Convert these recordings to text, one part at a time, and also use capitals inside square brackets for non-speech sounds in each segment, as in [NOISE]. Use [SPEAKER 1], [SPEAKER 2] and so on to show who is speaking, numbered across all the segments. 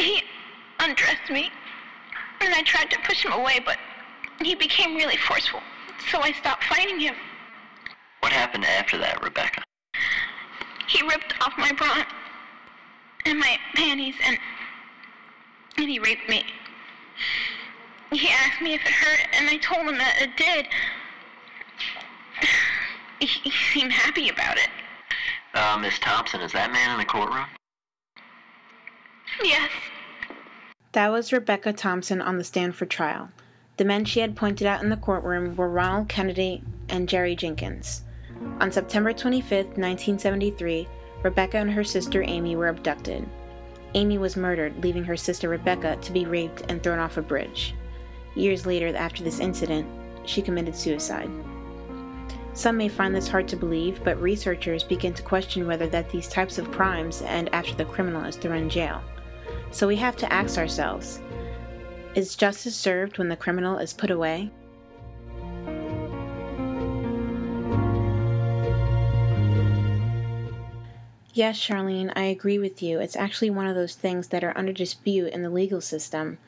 [SPEAKER 1] He undressed me, and I tried to push him away, but he became really forceful, so I stopped fighting him.
[SPEAKER 2] What happened after that, Rebecca?
[SPEAKER 1] He ripped off my bra and my panties, and and he raped me. He asked me if it hurt, and I told him that it did. [SIGHS] He, he seemed happy about it.
[SPEAKER 2] Uh, Miss Thompson, is that man in the courtroom?
[SPEAKER 1] Yes.
[SPEAKER 3] That was Rebecca Thompson on the stand for trial. The men she had pointed out in the courtroom were Ronald Kennedy and Jerry Jenkins. On September 25, 1973, Rebecca and her sister Amy were abducted. Amy was murdered, leaving her sister Rebecca to be raped and thrown off a bridge. Years later, after this incident, she committed suicide. Some may find this hard to believe, but researchers begin to question whether that these types of crimes end after the criminal is thrown in jail. So we have to ask ourselves is justice served when the criminal is put away? Yes, Charlene, I agree with you. It's actually one of those things that are under dispute in the legal system.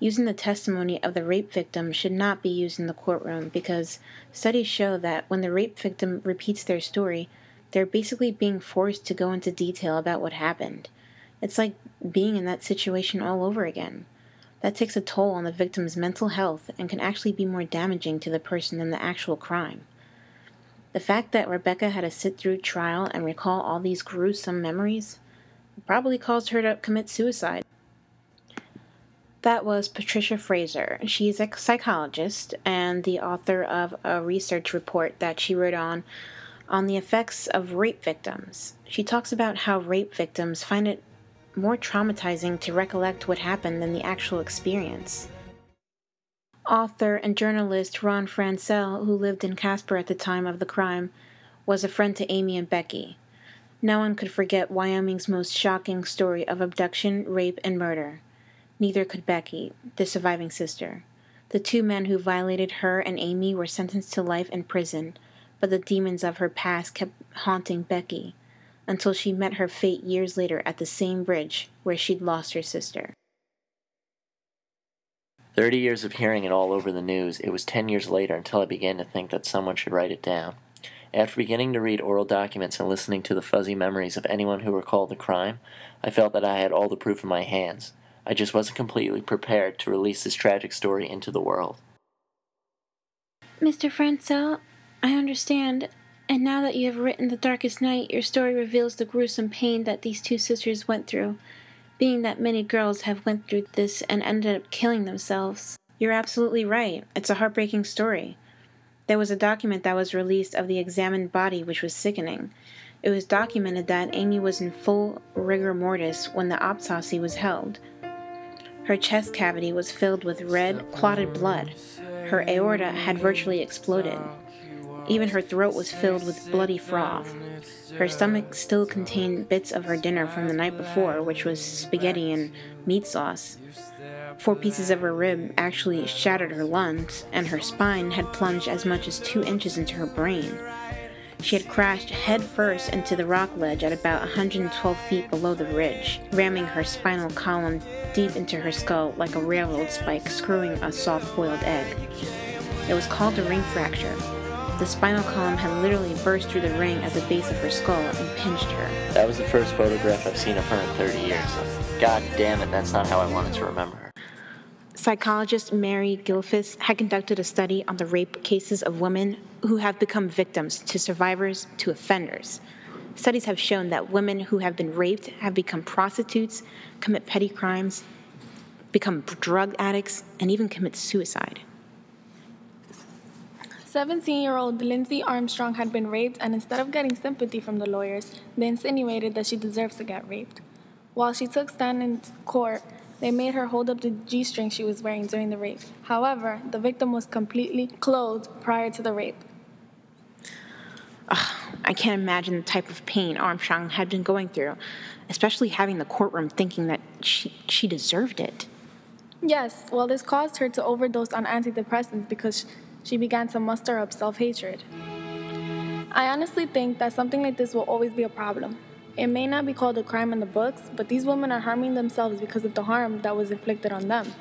[SPEAKER 3] Using the testimony of the rape victim should not be used in the courtroom because studies show that when the rape victim repeats their story, they're basically being forced to go into detail about what happened. It's like being in that situation all over again. That takes a toll on the victim's mental health and can actually be more damaging to the person than the actual crime. The fact that Rebecca had to sit through trial and recall all these gruesome memories probably caused her to commit suicide. That was Patricia Fraser. She's a psychologist and the author of a research report that she wrote on on the effects of rape victims. She talks about how rape victims find it more traumatizing to recollect what happened than the actual experience. Author and journalist Ron Franscell, who lived in Casper at the time of the crime, was a friend to Amy and Becky. No one could forget Wyoming's most shocking story of abduction, rape, and murder. Neither could Becky, the surviving sister. The two men who violated her and Amy were sentenced to life in prison, but the demons of her past kept haunting Becky until she met her fate years later at the same bridge where she'd lost her sister.
[SPEAKER 2] Thirty years of hearing it all over the news, it was ten years later until I began to think that someone should write it down. After beginning to read oral documents and listening to the fuzzy memories of anyone who recalled the crime, I felt that I had all the proof in my hands. I just wasn't completely prepared to release this tragic story into the world.
[SPEAKER 3] Mr. Franscell, I understand. And now that you have written The Darkest Night, your story reveals the gruesome pain that these two sisters went through being that many girls have went through this and ended up killing themselves. You're absolutely right. It's a heartbreaking story. There was a document that was released of the examined body which was sickening. It was documented that Amy was in full rigor mortis when the autopsy was held. Her chest cavity was filled with red, clotted blood. Her aorta had virtually exploded. Even her throat was filled with bloody froth. Her stomach still contained bits of her dinner from the night before, which was spaghetti and meat sauce. Four pieces of her rib actually shattered her lungs, and her spine had plunged as much as two inches into her brain. She had crashed headfirst into the rock ledge at about 112 feet below the ridge, ramming her spinal column deep into her skull like a railroad spike screwing a soft boiled egg. It was called a ring fracture, the spinal column had literally burst through the ring at the base of her skull and pinched her.
[SPEAKER 2] That was the first photograph I've seen of her in 30 years. God damn it, that's not how I wanted to remember her.
[SPEAKER 3] Psychologist Mary Gilfus had conducted a study on the rape cases of women who have become victims to survivors to offenders. Studies have shown that women who have been raped have become prostitutes, commit petty crimes, become drug addicts, and even commit suicide.
[SPEAKER 4] 17 year old Lindsay Armstrong had been raped, and instead of getting sympathy from the lawyers, they insinuated that she deserves to get raped. While she took stand in court, they made her hold up the G string she was wearing during the rape. However, the victim was completely clothed prior to the rape.
[SPEAKER 3] Ugh, I can't imagine the type of pain Armstrong had been going through, especially having the courtroom thinking that she, she deserved it.
[SPEAKER 4] Yes, well, this caused her to overdose on antidepressants because she began to muster up self hatred. I honestly think that something like this will always be a problem. It may not be called a crime in the books, but these women are harming themselves because of the harm that was inflicted on them.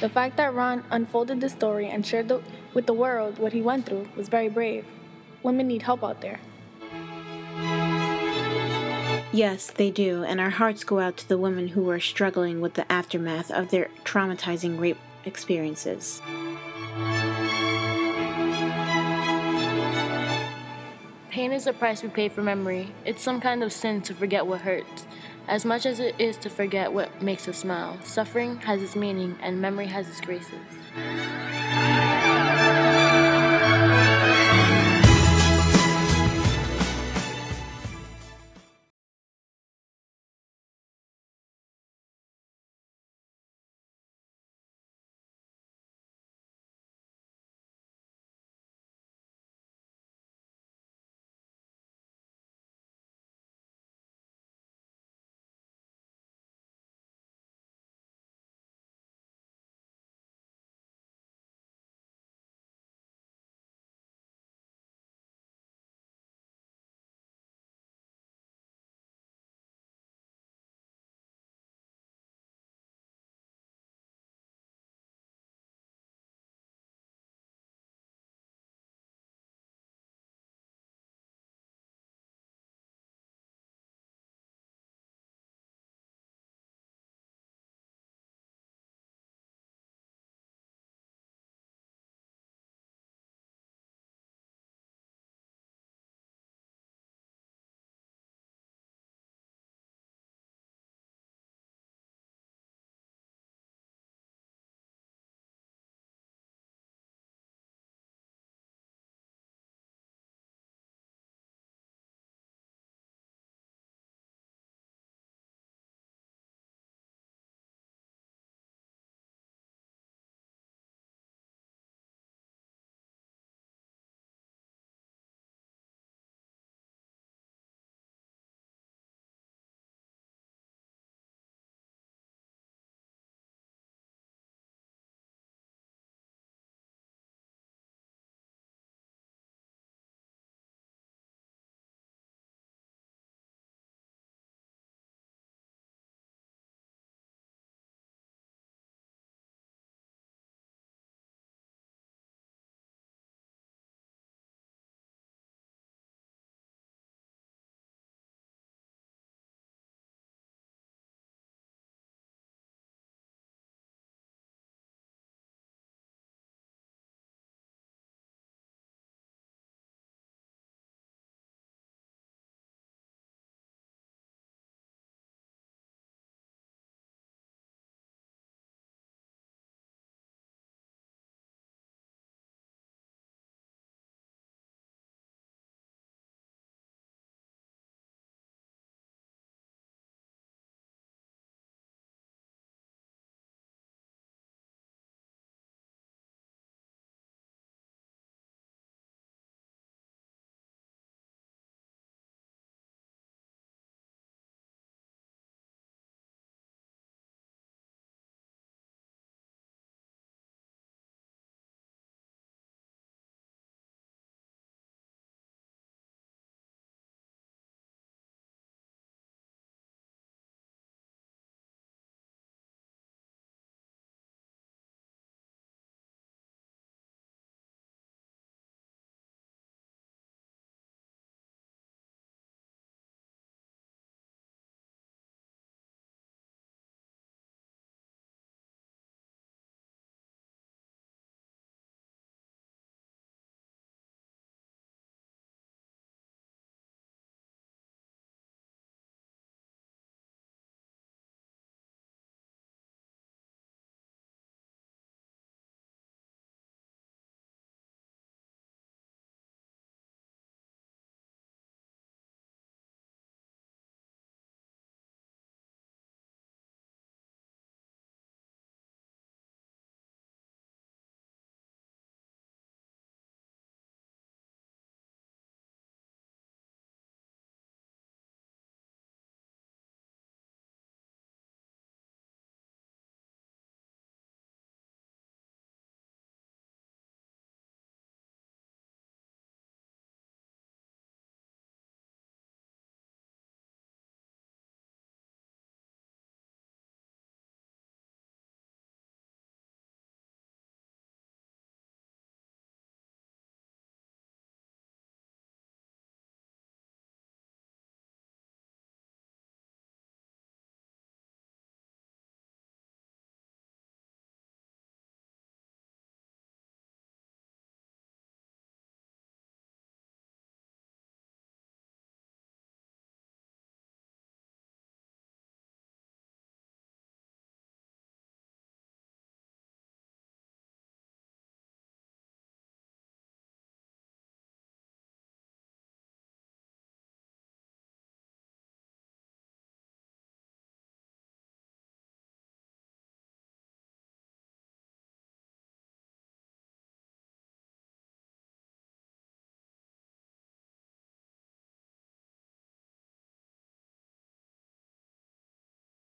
[SPEAKER 4] The fact that Ron unfolded this story and shared the, with the world what he went through was very brave. Women need help out there.
[SPEAKER 3] Yes, they do, and our hearts go out to the women who are struggling with the aftermath of their traumatizing rape experiences.
[SPEAKER 5] Pain is the price we pay for memory. It's some kind of sin to forget what hurts. As much as it is to forget what makes us smile, suffering has its meaning and memory has its graces.